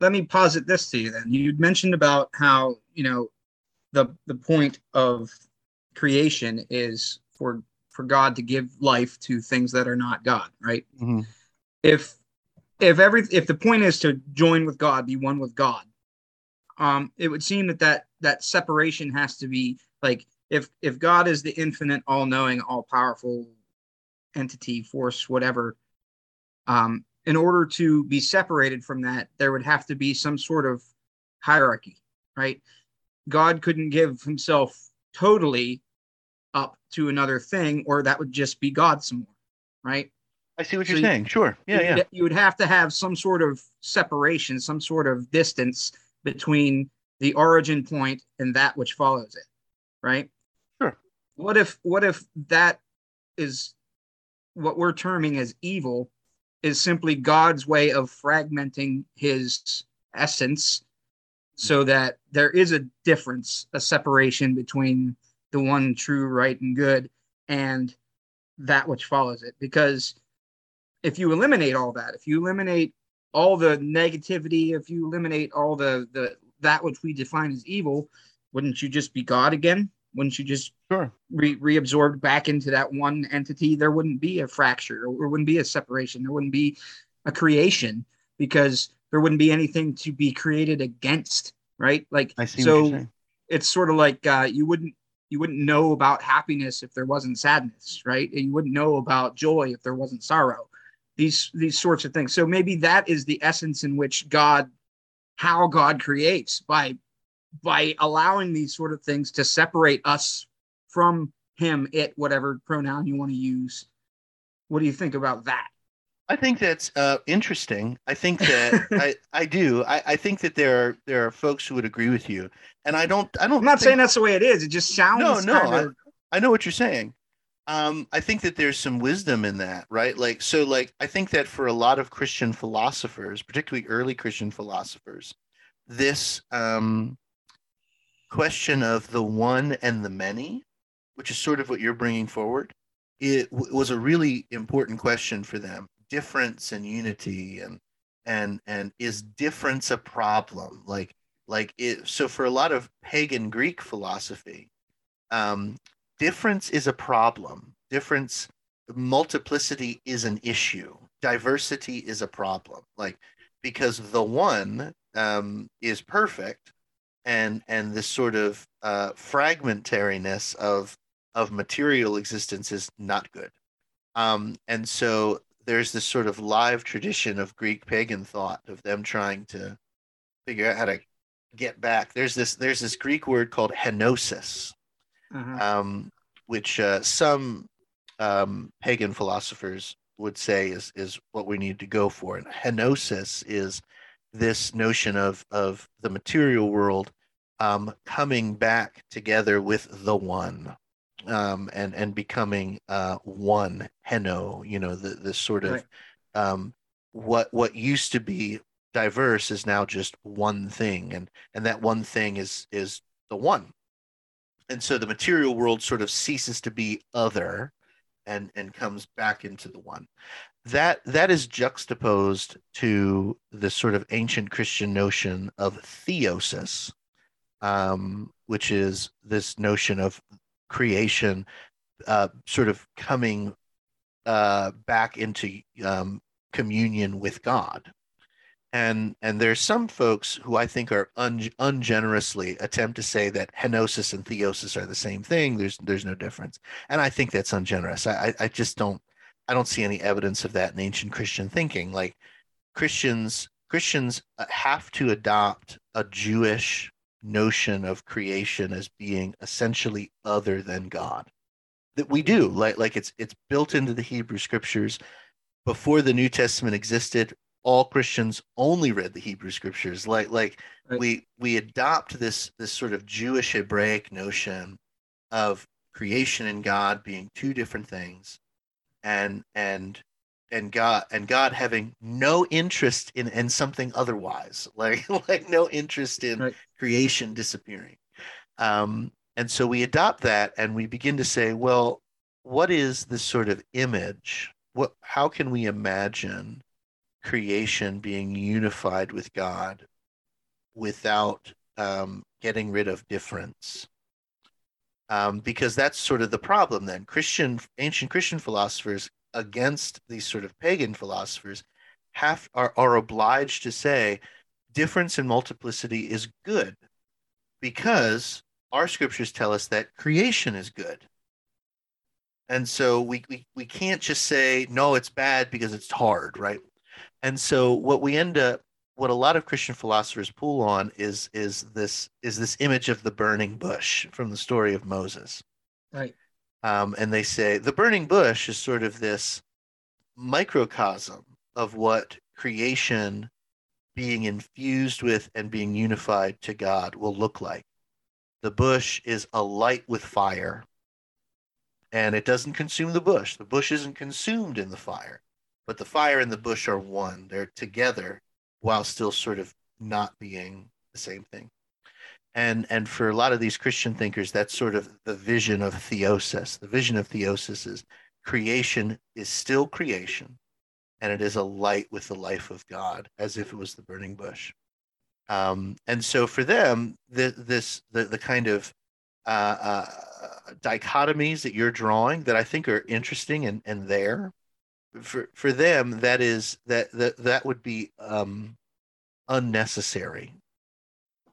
Let me posit this to you then. You mentioned about how, you know, the the point of creation is for for God to give life to things that are not God, right? Mm-hmm. If if every if the point is to join with God, be one with God, um, it would seem that that that separation has to be like if if God is the infinite, all knowing, all powerful entity, force, whatever. Um, in order to be separated from that, there would have to be some sort of hierarchy, right? God couldn't give himself totally up to another thing, or that would just be God some more, right? I see what so you're you, saying. Sure. Yeah, yeah. You would have to have some sort of separation, some sort of distance between the origin point and that which follows it, right? Sure. What if what if that is what we're terming as evil is simply God's way of fragmenting his essence so mm-hmm. that there is a difference, a separation between the one true, right, and good and that which follows it. Because if you eliminate all that, if you eliminate all the negativity, if you eliminate all the the that which we define as evil, wouldn't you just be God again? Wouldn't you just sure. re- reabsorbed back into that one entity? There wouldn't be a fracture, or wouldn't be a separation. There wouldn't be a creation because there wouldn't be anything to be created against, right? Like I see so. It's sort of like uh, you wouldn't you wouldn't know about happiness if there wasn't sadness, right? And you wouldn't know about joy if there wasn't sorrow. These these sorts of things. So maybe that is the essence in which God, how God creates by by allowing these sort of things to separate us from him, it, whatever pronoun you want to use. What do you think about that? I think that's uh, interesting. I think that I, I do. I, I think that there are there are folks who would agree with you, and I don't. I don't. I'm not think, saying that's the way it is. It just sounds. No, no. kind I, I know what you're saying. Um, I think that there's some wisdom in that, right? Like, so, like, I think that for a lot of Christian philosophers, particularly early Christian philosophers, this um, question of the one and the many, which is sort of what you're bringing forward, it w- was a really important question for them. Difference and unity, and and and is difference a problem? Like, like it. So for a lot of pagan Greek philosophy, um, difference is a problem. Difference, multiplicity is an issue. Diversity is a problem. Like because the one um, is perfect, and and this sort of uh, fragmentariness of of material existence is not good. Um, and so there's this sort of live tradition of Greek pagan thought of them trying to figure out how to get back. There's this there's this Greek word called henosis, Uh-huh. um, which uh, some um, pagan philosophers would say is is what we need to go for. And henosis is this notion of of the material world um, coming back together with the one, um, and and becoming uh, one. Heno, you know, the this sort of Right. um, what what used to be diverse is now just one thing, and and that one thing is is the one and so the material world sort of ceases to be other and and comes back into the one that that is juxtaposed to the sort of ancient christian notion of theosis um, which is this notion of creation uh, sort of coming uh, back into um, communion with god and and there's some folks who I think are un, ungenerously attempt to say that henosis and theosis are the same thing. There's there's no difference, and I think that's ungenerous. I I just don't I don't see any evidence of that in ancient Christian thinking. Like Christians Christians uh, have to adopt a Jewish notion of creation as being essentially other than God. That we do mm-hmm. like like it's it's built into the Hebrew scriptures before the New Testament existed all Christians only read the Hebrew scriptures. Like like Right. we we adopt this this sort of Jewish Hebraic notion of creation and God being two different things, and and and God and God having no interest in in something otherwise, like like no interest in Right. creation disappearing. Um, and so we adopt that and we begin to say, well, what is this sort of image? What how can we imagine creation being unified with God without um, getting rid of difference. Um, because that's sort of the problem then. Christian, ancient Christian philosophers against these sort of pagan philosophers have are, are obliged to say difference and multiplicity is good because our scriptures tell us that creation is good. And so we, we, we can't just say, no, it's bad because it's hard, right? And so what we end up what a lot of Christian philosophers pull on is is this is this image of the burning bush from the story of Moses. Right. Um, and they say the burning bush is sort of this microcosm of what creation being infused with and being unified to God will look like. The bush is alight with fire, and it doesn't consume the bush. The bush isn't consumed in the fire, but the fire and the bush are one. They're together while still sort of not being the same thing. And and for a lot of these Christian thinkers, that's sort of the vision of theosis. The vision of theosis is creation is still creation, and it is a light with the life of God, as if it was the burning bush. Um, and so for them, the, this the the kind of uh, uh, dichotomies that you're drawing that I think are interesting and and there for for them that is that that that would be um, unnecessary.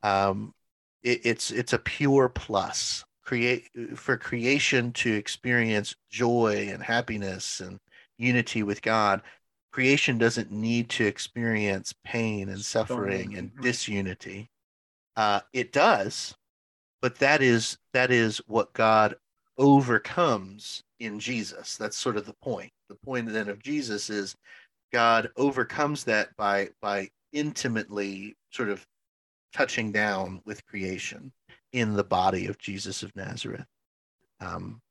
Um, it, it's it's a pure plus. create for creation to experience joy and happiness and unity with God, creation doesn't need to experience pain and suffering and disunity. Uh, it does, but that is that is what God overcomes in Jesus. That's sort of the point. The point then of Jesus is God overcomes that by by intimately sort of touching down with creation in the body of Jesus of Nazareth. Um,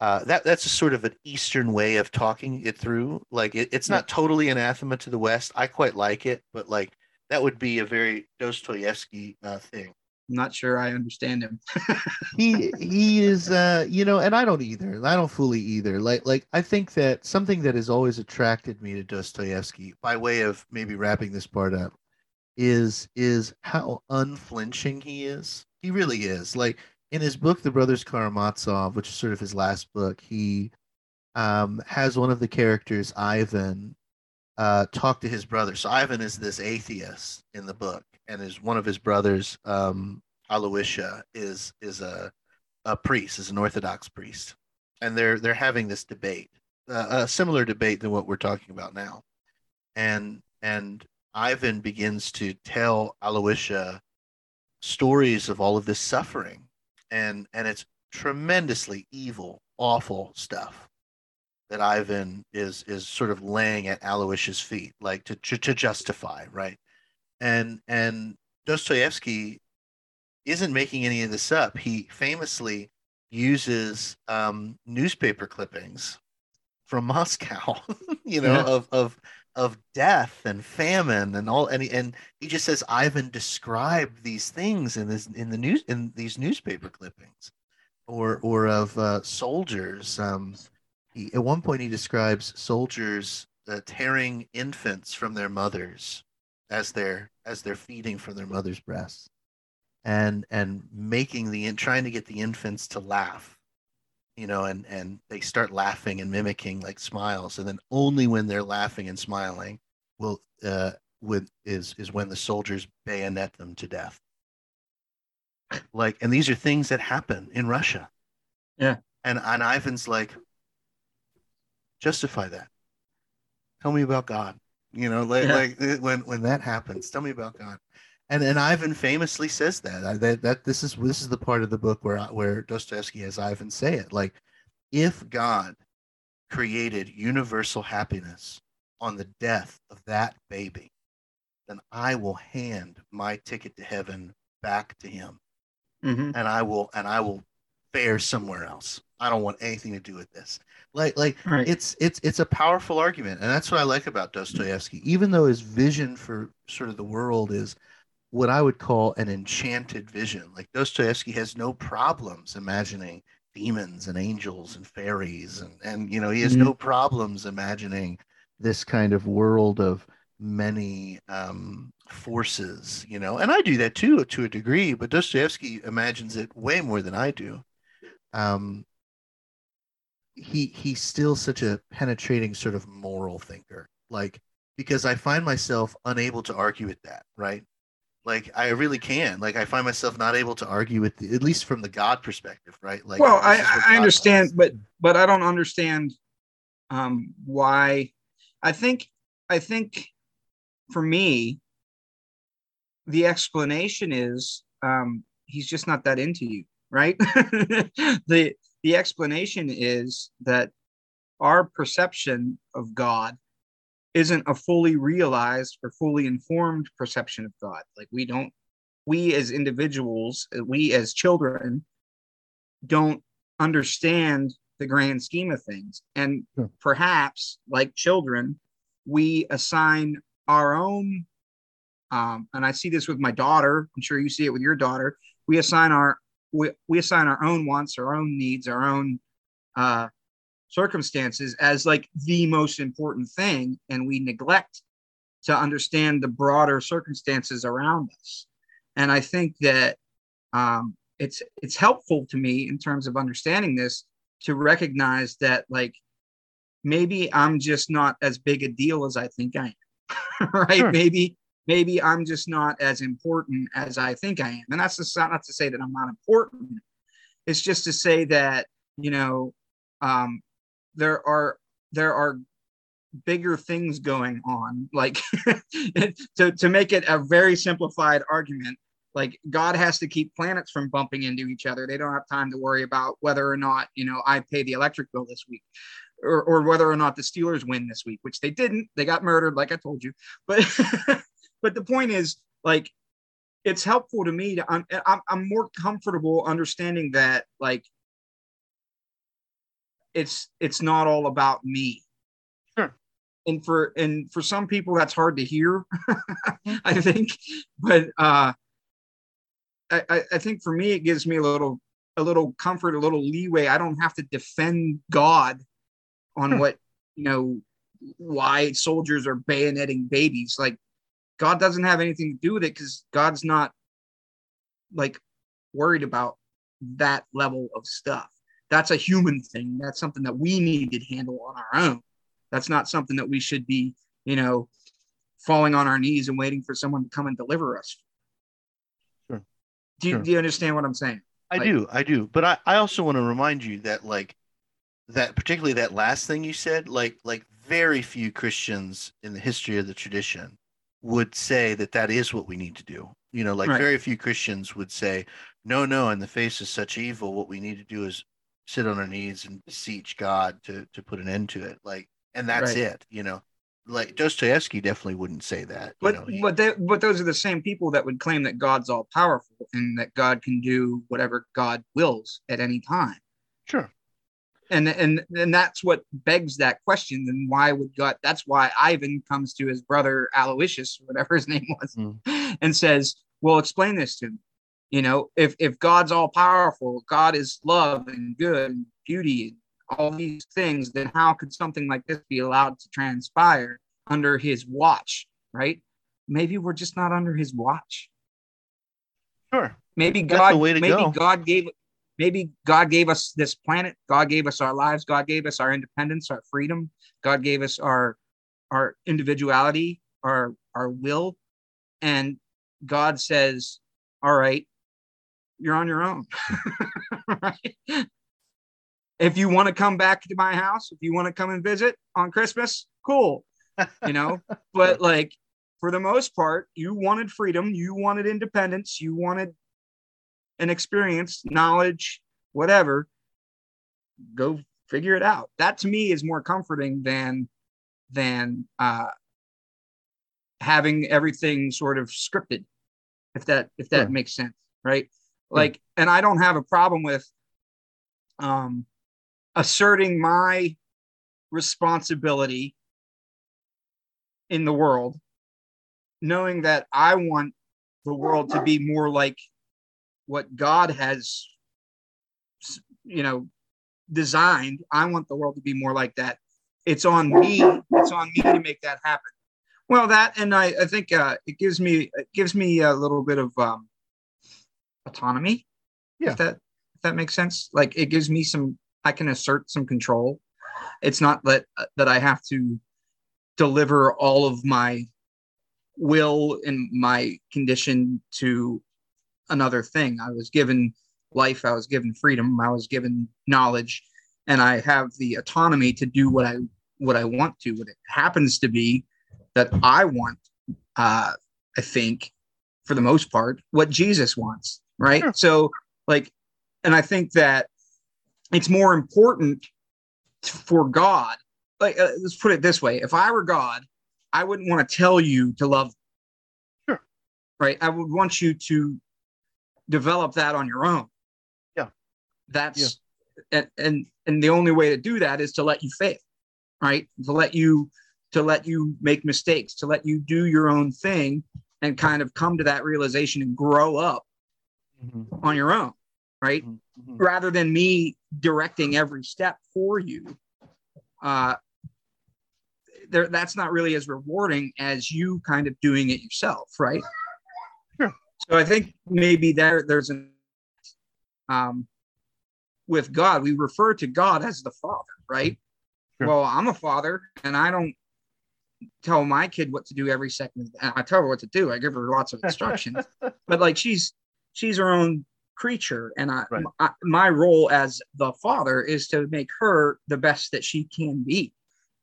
uh, that that's a sort of an Eastern way of talking it through. Like it, it's not totally anathema to the West. I quite like it, but like that would be a very Dostoevsky uh, thing. I'm not sure I understand him. he he is uh you know and i don't either i don't fully either like like i think that something that has always attracted me to dostoevsky by way of maybe wrapping this part up is is how unflinching he is. He really is. Like in his book the brothers karamazov which is sort of his last book he um has one of the characters ivan uh talk to his brother. So ivan is this atheist in the book and is one of his brothers, um, Alyosha, is is a a priest, is an Orthodox priest, and they're they're having this debate, uh, a similar debate than what we're talking about now, and and Ivan begins to tell Alyosha stories of all of this suffering, and and it's tremendously evil, awful stuff that Ivan is is sort of laying at Alyosha's feet, like to, to to justify, right? and and Dostoevsky isn't making any of this up. He famously uses um, newspaper clippings from Moscow, you know, yeah. of of of death and famine and all, and he, and he just says Ivan described these things in this in the news in these newspaper clippings, or or of uh, soldiers. Um, he, at one point, he describes soldiers uh, tearing infants from their mothers as they're as they're feeding from their mother's breasts and and making the trying to get the infants to laugh you know and and they start laughing and mimicking like smiles and then only when they're laughing and smiling will uh with is is when the soldiers bayonet them to death. Like and these are things that happen in russia. Yeah. And and ivan's like justify that. Tell me about god. You know, like, yeah. like when when that happens, tell me about God. And and Ivan famously says that that that this is this is the part of the book where where Dostoevsky has Ivan say it like, if God created universal happiness on the death of that baby, then I will hand my ticket to heaven back to him, mm-hmm. and I will and I will fare somewhere else. I don't want anything to do with this. Like like right. it's it's it's a powerful argument, and that's what I like about Dostoevsky. Even though his vision for sort of the world is what I would call an enchanted vision. Like Dostoevsky has no problems imagining demons and angels and fairies and and you know he has mm-hmm. no problems imagining this kind of world of many um, forces you know and i do that too to a degree but dostoevsky imagines it way more than i do um, he he's still such a penetrating sort of moral thinker like because i find myself unable to argue with that right like i really can. Like i find myself not able to argue with the, at least from the god perspective right? Like well i i understand but but i don't understand um why. I think i think for me the explanation is um he's just not that into you right? The the explanation is that our perception of God isn't a fully realized or fully informed perception of God. Like we don't, we as individuals, we as children, don't understand the grand scheme of things. And sure. perhaps, like children, we assign our own, um, and I see this with my daughter. I'm sure you see it with your daughter. We assign our we, we assign our own wants, our own needs, our own uh, circumstances as like the most important thing, and we neglect to understand the broader circumstances around us. And I think that um, it's it's helpful to me in terms of understanding this to recognize that like maybe I'm just not as big a deal as I think I am. right? Sure. Maybe maybe I'm just not as important as I think I am. And that's just not to say that I'm not important. It's just to say that you know um, there are there are bigger things going on. Like to to make it a very simplified argument, like God has to keep planets from bumping into each other. They don't have time to worry about whether or not you know I pay the electric bill this week. Or, or whether or not the Steelers win this week, which they didn't. They got murdered, like I told you. But but the point is, like, it's helpful to me to I'm, I'm more comfortable understanding that like it's it's not all about me. Sure. and for and for some people that's hard to hear i think. But uh I, I think for me it gives me a little a little comfort a little leeway. I don't have to defend god on Sure. what you know why soldiers are bayoneting babies. Like god doesn't have anything to do with it because god's not like worried about that level of stuff that's a human thing that's something that we need to handle on our own that's not something that we should be you know falling on our knees and waiting for someone to come and deliver us Sure. do you, Sure. do you understand what i'm saying I Like- do, I do. But I, I also want to remind you that like that particularly that last thing you said, like like very few Christians in the history of the tradition would say that that is what we need to do. You know, like Right. very few Christians would say, no, no, in the face of such evil, what we need to do is sit on our knees and beseech God to to put an end to it. Like, and that's Right. it. You know, like Dostoevsky definitely wouldn't say that. you but know, he- but they, but those are the same people that would claim that god's all powerful and that god can do whatever god wills at any time sure. and and and that's what begs that question and why would god that's why ivan comes to his brother aloysius whatever his name was Mm. and says well explain this to me you know if if god's all powerful god is love and good and beauty and all these things then how could something like this be allowed to transpire under his watch right? Maybe we're just not under his watch. Sure. maybe That's god maybe go. god gave maybe god gave us this planet. God gave us our lives. God gave us our independence our freedom. God gave us our our individuality our our will. And god says all right you're on your own right? If you want to come back to my house if you want to come and visit on christmas cool you know? But like for the most part you wanted freedom you wanted independence you wanted an experience knowledge whatever go figure it out. That to me is more comforting than than uh having everything sort of scripted if that if that Sure. makes sense right like and i don't have a problem with um asserting my responsibility in the world knowing that i want the world to be more like what god has you know designed. I want the world to be more like that. It's on me it's on me to make that happen. Well that and i i think uh it gives me it gives me a little bit of um autonomy Yeah. if that if that makes sense. Like it gives me some i can assert some control. It's not that that i have to deliver all of my will and my condition to another thing. I was given life i was given freedom i was given knowledge and i have the autonomy to do what i what i want to. What it happens to be that i want uh i think for the most part what jesus wants right Sure. so like and i think that it's more important for god like uh, let's put it this way if i were god i wouldn't want to tell you to love Sure. right i would want you to develop that on your own Yeah. that's and and and the only way to do that is to let you fail right to let you to let you make mistakes to let you do your own thing and kind of come to that realization and grow up Mhm. on your own right Mhm. Mhm. rather than me directing every step for you uh there that's not really as rewarding as you kind of doing it yourself right Sure. so i think maybe there there's an um with god we refer to god as the father right Sure. well i'm a father and i don't tell my kid what to do every second i tell her what to do i give her lots of instructions but like she's she's her own creature. And I, Right. I my role as the father is to make her the best that she can be.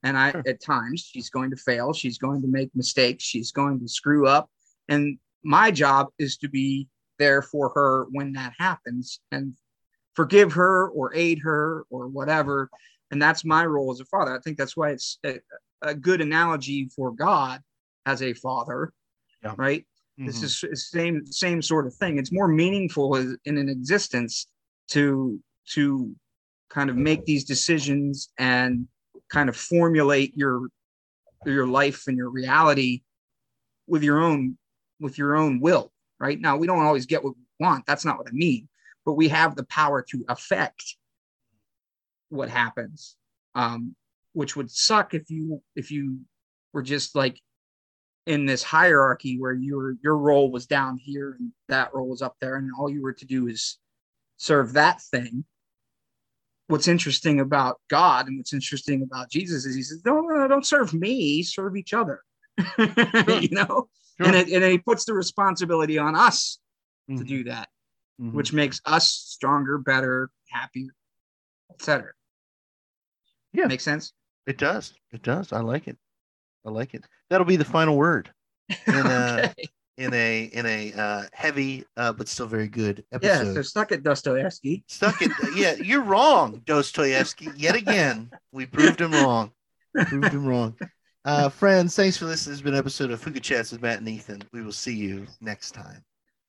And i Sure. at times she's going to fail. She's going to make mistakes. She's going to screw up. And my job is to be there for her when that happens and forgive her or aid her or whatever. And that's my role as a father. I think that's why it's a, a good analogy for god as a father Yeah. right this Mhm. is is same same sort of thing. It's more meaningful in an existence to to kind of make these decisions and kind of formulate your your life and your reality with your own with your own will right? Now we don't always get what we want. That's not what i mean. But we have the power to affect what happens um which would suck if you if you were just like in this hierarchy where your your role was down here and that role was up there and all you were to do is serve that thing what's interesting about god and what's interesting about jesus is he says no no, no don't serve me serve each other you know Sure. and, it, and he puts the responsibility on us to Mhm. do that Mhm. which makes us stronger better happier etc Yeah. makes sense it does. It does. I like it. I like it. That'll be the final word in a okay. in a in a uh, heavy uh, but still very good yeah episode. so stuck at dostoevsky Stuck it. Yeah, you're wrong, Dostoevsky. Yet again, we proved him wrong. Proved him wrong. Uh, friends, thanks for listening. This has been an episode of Fuga Chats with Matt and Ethan. We will see you next time.